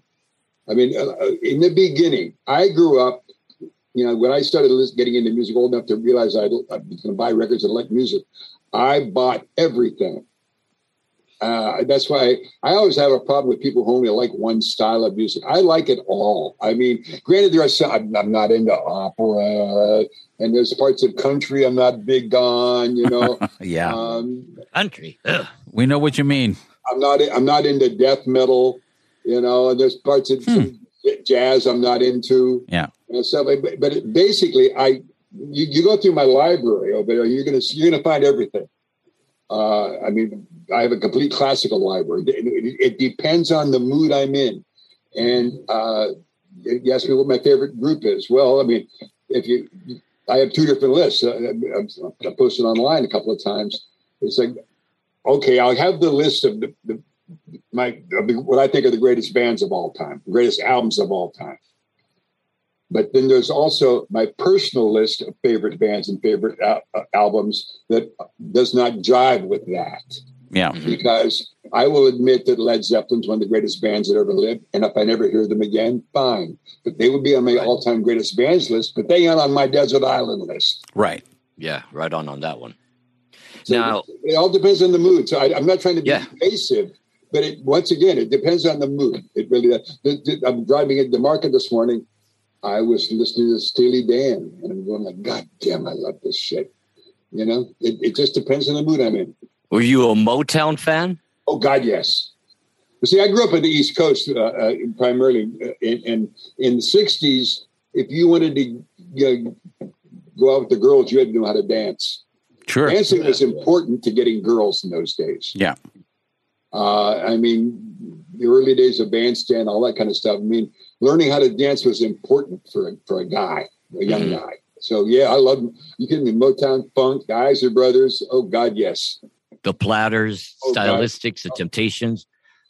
I mean, uh, uh, in the beginning, I grew up. You know, when I started getting into music, old enough to realize I'd, I was going to buy records and like music, I bought everything. Uh, that's why I always have a problem with people who only like one style of music. I like it all. I mean, granted, there are some, I'm, I'm not into opera, and there's parts of country I'm not big on. You know, yeah, um, country. We know what you mean. I'm not. I'm not into death metal. You know, and there's parts of some jazz I'm not into. Yeah. And stuff. But, but it, basically, I you, you go through my library over there, you're gonna you're gonna find everything. Uh, I mean, I have a complete classical library. It, it, it depends on the mood I'm in, and uh, you ask me what my favorite group is. Well, I mean, if you, I have two different lists. Uh, I, posted online a couple of times. It's like, okay, I'll have the list of the, the my of the, what I think are the greatest bands of all time, greatest albums of all time. But then there's also my personal list of favorite bands and favorite al- uh, albums that does not jive with that. Yeah. Because I will admit that Led Zeppelin's one of the greatest bands that ever lived. And if I never hear them again, fine. But they would be on my all time greatest bands list, but they aren't on my Desert Island list. Right. Yeah, right on on that one. So now, it, it all depends on the mood. So I, I'm not trying to be evasive, but it, once again, it depends on the mood. It really does. The- the- I'm driving into the market this morning. I was listening to Steely Dan, and I'm going like, God damn, I love this shit. You know, it, it just depends on the mood I'm in. were you a Motown fan? Oh God, yes. But see, I grew up on the East Coast uh, uh, primarily, uh, in, in in the '60s. If you wanted to you know, go out with the girls, you had to know how to dance. Sure, dancing was important to getting girls in those days. Yeah. Uh, I mean, the early days of bandstand, all that kind of stuff. I mean, learning how to dance was important for a, for a guy, a young Mm-hmm. guy. So yeah, I love you kidding me? Motown, funk, guys or brothers. Oh God, yes. The Platters, Oh, God. Stylistics, The Temptations.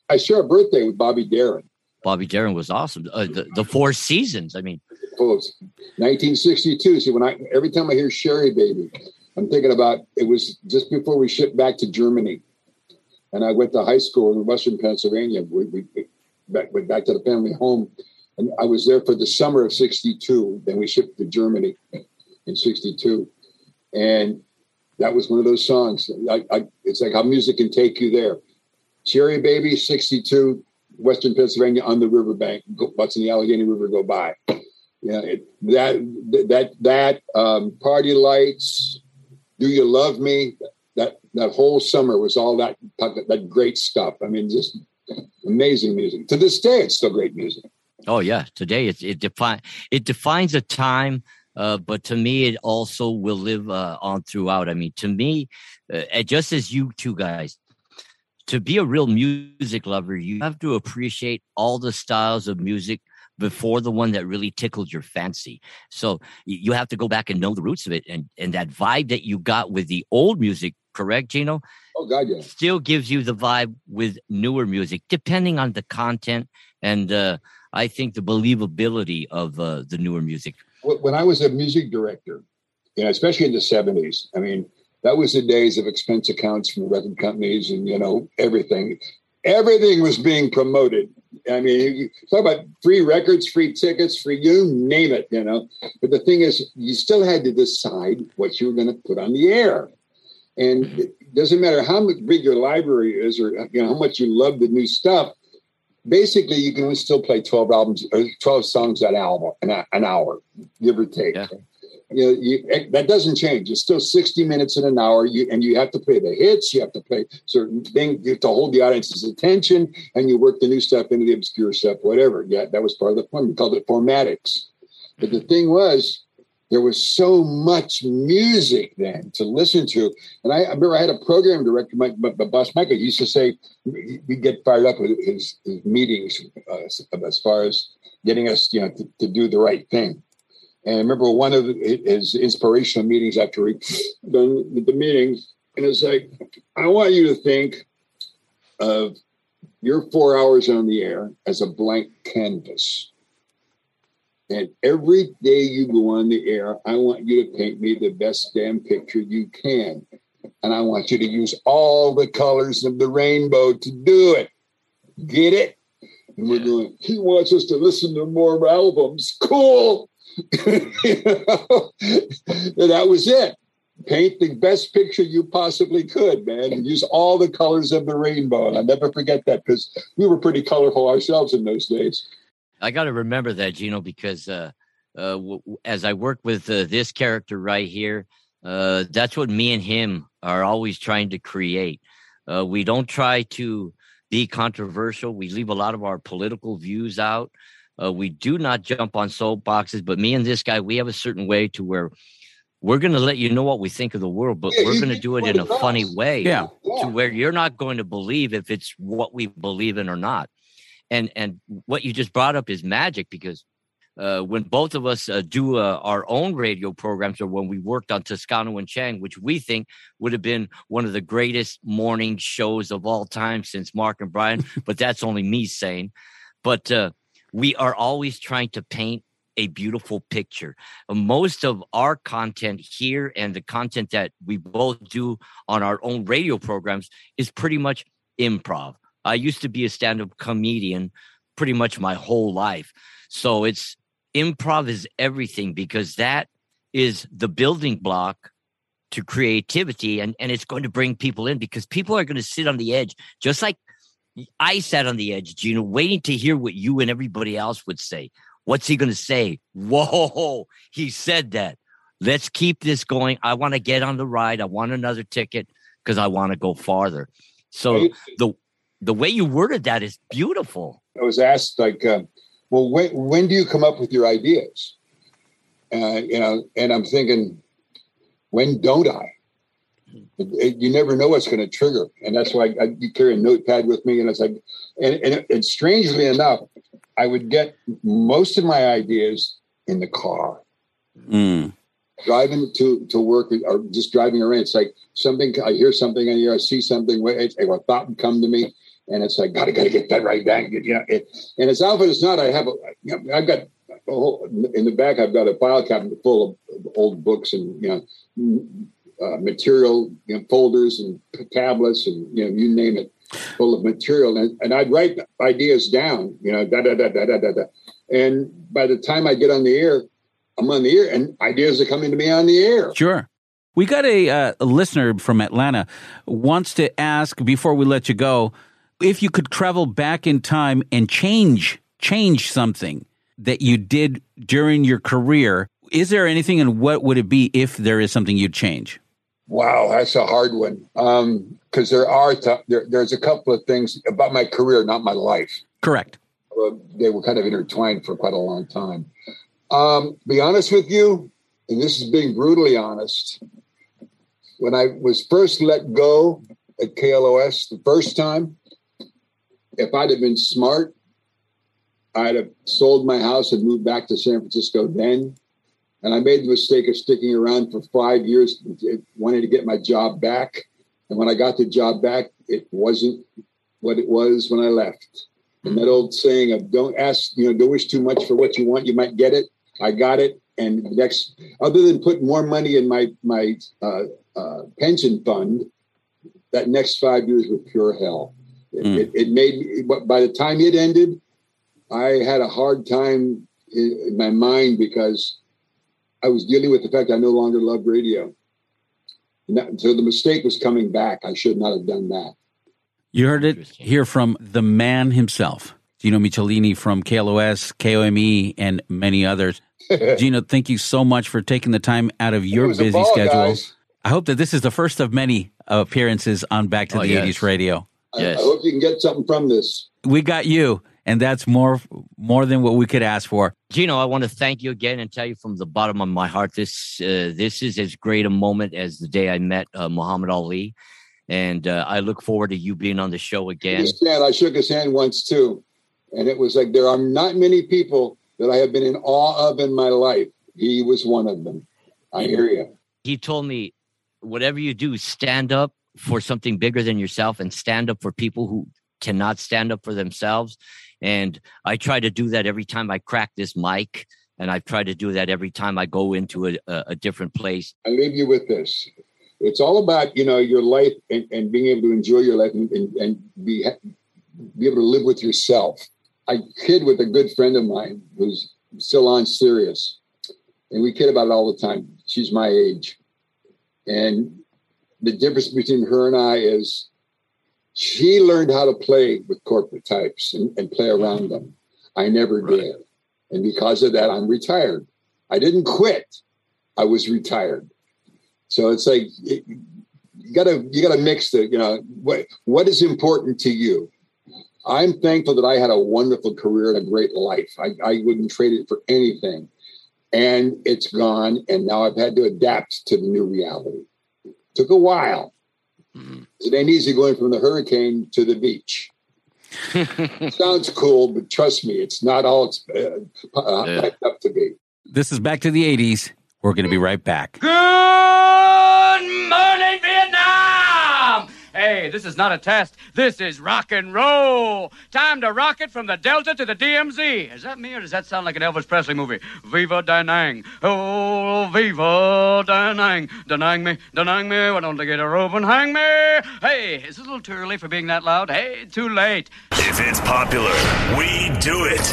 I share a birthday with Bobby Darin. Bobby Darin was awesome. Uh, the, the Four Seasons. I mean, Oh, it's 1962. See, when I every time I hear Sherry Baby, I'm thinking about it was just before we shipped back to Germany, and I went to high school in Western Pennsylvania. We, we, we back, went back to the family home, and I was there for the summer of '62. Then we shipped to Germany in '62, and that was one of those songs. I, I, it's like how music can take you there. Sherry Baby, '62, Western Pennsylvania on the riverbank, watching the Allegheny River go by. Yeah, it, that that that um, party lights. Do you love me? That that whole summer was all that that great stuff. I mean, just amazing music. To this day, it's still great music. Oh yeah, today it it define it defines a time. Uh, but to me, it also will live uh, on throughout. I mean, to me, uh, just as you two guys, to be a real music lover, you have to appreciate all the styles of music, before the one that really tickled your fancy. So you have to go back and know the roots of it, and and that vibe that you got with the old music, correct, Gino? Oh God, yeah. Still gives you the vibe with newer music, depending on the content and uh, I think the believability of uh, the newer music. When I was a music director, you know, especially in the seventies, I mean, that was the days of expense accounts from record companies and you know everything. Everything was being promoted. I mean, you talk about free records, free tickets, free you name it, you know. But the thing is, you still had to decide what you were going to put on the air. And it doesn't matter how much big your library is or you know how much you love the new stuff. Basically, you can still play twelve albums or twelve songs an album an, an hour, give or take. You know, you, eh, that doesn't change. It's still sixty minutes in an hour, you, and you have to play the hits. You have to play certain things. You have to hold the audience's attention, and you work the new stuff into the obscure stuff, whatever. Yeah, that was part of the fun. We called it formatics. But the thing was, there was so much music then to listen to. And I, I remember I had a program director, my, my, my boss Michael, used to say, we get fired up with his, his meetings uh, as far as getting us, you know, to, to do the right thing. And I remember one of his inspirational meetings after he done the meetings, and it's like, I want you to think of your four hours on the air as a blank canvas. And every day you go on the air, I want you to paint me the best damn picture you can. And I want you to use all the colors of the rainbow to do it. Get it? And we're going, he wants us to listen to more albums. Cool. You know? and that was it. Paint the best picture you possibly could, man, and use all the colors of the rainbow. And I'll never forget that because we were pretty colorful ourselves in those days. I got to remember that, Gino, because uh, uh, w- w- as I work with uh, this character right here, uh, that's what me and him are always trying to create. Uh, we don't try to be controversial. We leave a lot of our political views out. Uh, we do not jump on soapboxes, but me and this guy, we have a certain way to where we're going to let you know what we think of the world, but Yeah, we're going to do it in a does. funny way Yeah. to where you're not going to believe if it's what we believe in or not. And and what you just brought up is magic because uh, when both of us uh, do uh, our own radio programs or when we worked on Toscano and Chang, which we think would have been one of the greatest morning shows of all time since Mark and Brian, but that's only me saying. But uh, we are always trying to paint a beautiful picture. Most of our content here and the content that we both do on our own radio programs is pretty much improv. I used to be a stand up comedian pretty much my whole life. So it's improv is everything because that is the building block to creativity and, and it's going to bring people in because people are going to sit on the edge just like I sat on the edge, Gino, waiting to hear what you and everybody else would say. What's he going to say? Whoa, he said that. Let's keep this going. I want to get on the ride. I want another ticket because I want to go farther. So the the way you worded that is beautiful. I was asked like, uh, well, when when do you come up with your ideas? Uh, you know, and I'm thinking, when don't I? It- it- you never know what's going to trigger, and that's why I, I carry a notepad with me. And it's like, and, and, and strangely enough, I would get most of my ideas in the car, driving to to work or just driving around. It's like something I hear something in here, I see something, wait, it's, a thought would come to me, and it's like gotta gotta get that right back. You know, it, and as often as not, I have a, you know, I've got whole, in the back. I've got a file cabinet full of old books and you know uh, material, you know, folders and tablets and you know you name it, full of material. And, and I'd write ideas down, you know, da da da da da da da. And by the time I get on the air, I'm on the air, and ideas are coming to me on the air. Sure. We got a, uh, a listener from Atlanta wants to ask before we let you go if you could travel back in time and change change something that you did during your career. Is there anything, and what would it be if there is something you'd change? Wow, that's a hard one. Because there are t- there, there's a couple of things about my career, not my life. Correct. Well, they were kind of intertwined for quite a long time. Um, be honest with you, and this is being brutally honest. When I was first let go at KLOS the first time, if I'd have been smart, I'd have sold my house and moved back to San Francisco then. And I made the mistake of sticking around for five years, wanting to get my job back. And when I got the job back, it wasn't what it was when I left. And that old saying of don't ask, you know, don't wish too much for what you want, you might get it. I got it. And next, other than put more money in my my uh, uh, pension fund, that next five years were pure hell. It, hmm. it, it made me, but by the time it ended, I had a hard time in, in my mind because I was dealing with the fact I no longer loved radio. And that- so the mistake was coming back. I should not have done that. You heard it here from the man himself, Gino Michelini from KLOS, KOME, and many others. Gino, thank you so much for taking the time out of your busy ball, schedule. guys. I hope that this is the first of many appearances on Back to Oh, the yes. 80s radio. I, I hope you can get something from this. We got you, and that's more more than what we could ask for. Gino, I want to thank you again and tell you from the bottom of my heart this uh, this is as great a moment as the day I met uh, Muhammad Ali, and uh, I look forward to you being on the show again. His I shook his hand once too. And it was like, there are not many people that I have been in awe of in my life. He was one of them. I hear you. He told me, whatever you do, stand up for something bigger than yourself and stand up for people who cannot stand up for themselves. And I try to do that every time I crack this mic, and I've tried to do that every time I go into a, a, different place. I leave you with this. It's all about, you know, your life and, and being able to enjoy your life and, and, and be, be able to live with yourself. I kid with a good friend of mine who's still on Sirius, and we kid about it all the time. She's my age. And the difference between her and I is she learned how to play with corporate types and, and play around mm-hmm. them. I never did. And because of that, I'm retired. I didn't quit. I was retired. So it's like it, you gotta you gotta mix the, you know, what what is important to you. I'm thankful that I had a wonderful career and a great life. I, I wouldn't trade it for anything. And it's gone. And now I've had to adapt to the new reality. Took a while. It ain't easy going from the hurricane to the beach. Sounds cool, but trust me, it's not all it's uh, uh, hyped up to be. This is Back to the 80s. We're going to be right back. Good Hey, this is not a test. This is rock and roll. Time to rock it from the Delta to the DMZ. Is that me or does that sound like an Elvis Presley movie? Viva Danang. Oh, Viva Da Nang. Da Nang me, Da Nang me. Why don't they get a rope and hang me? Hey, is it a little too early for being that loud? Hey, too late. If it's popular, we do it.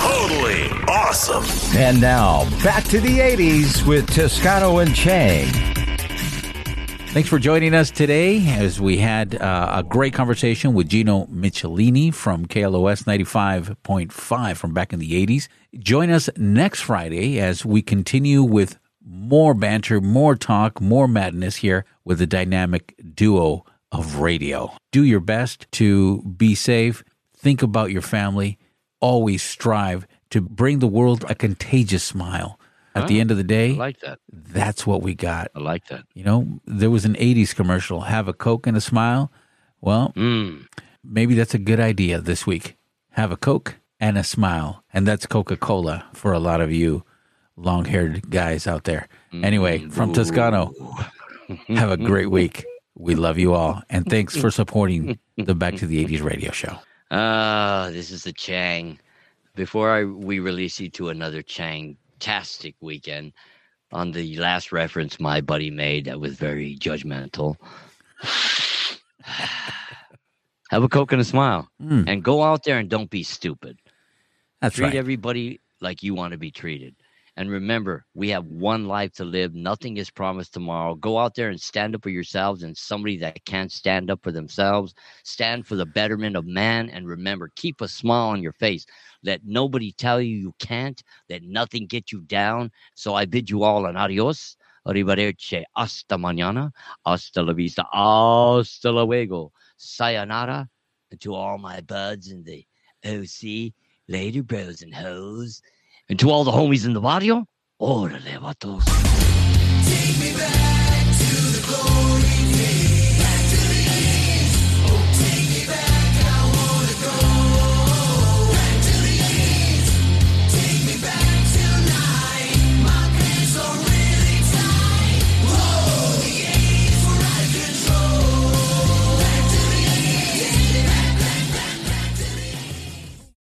Totally awesome. And now, back to the 80s with Toscano and Chang. Thanks for joining us today as we had uh, a great conversation with Gino Michelini from KLOS 95.5 from back in the 80s. Join us next Friday as we continue with more banter, more talk, more madness here with the dynamic duo of radio. Do your best to be safe, think about your family, always strive to bring the world a contagious smile. At the end of the day, I like that. that's what we got. I like that. You know, there was an 80s commercial, have a Coke and a smile. Well, Mm. maybe that's a good idea this week. Have a Coke and a smile. And that's Coca Cola for a lot of you long haired guys out there. Anyway, from Toscano, have a great week. We love you all. And thanks for supporting the Back to the 80s radio show. Ah, this is the Chang. Before I, we release you to another Chang-tastic weekend, on the last reference my buddy made that was very judgmental. Have a Coke and a smile. Mm. And go out there and don't be stupid. That's Treat right. everybody like you want to be treated. And remember, we have one life to live. Nothing is promised tomorrow. Go out there and stand up for yourselves and somebody that can't stand up for themselves. Stand for the betterment of man. And remember, keep a smile on your face. Let nobody tell you you can't. Let nothing get you down. So I bid you all an adios. Arrivederci. Hasta mañana. Hasta la vista. Hasta luego. Sayonara. And to all my buds in the OC, later bros and hoes. And to all the homies in the barrio, órale, vatos. Take me back to the glory.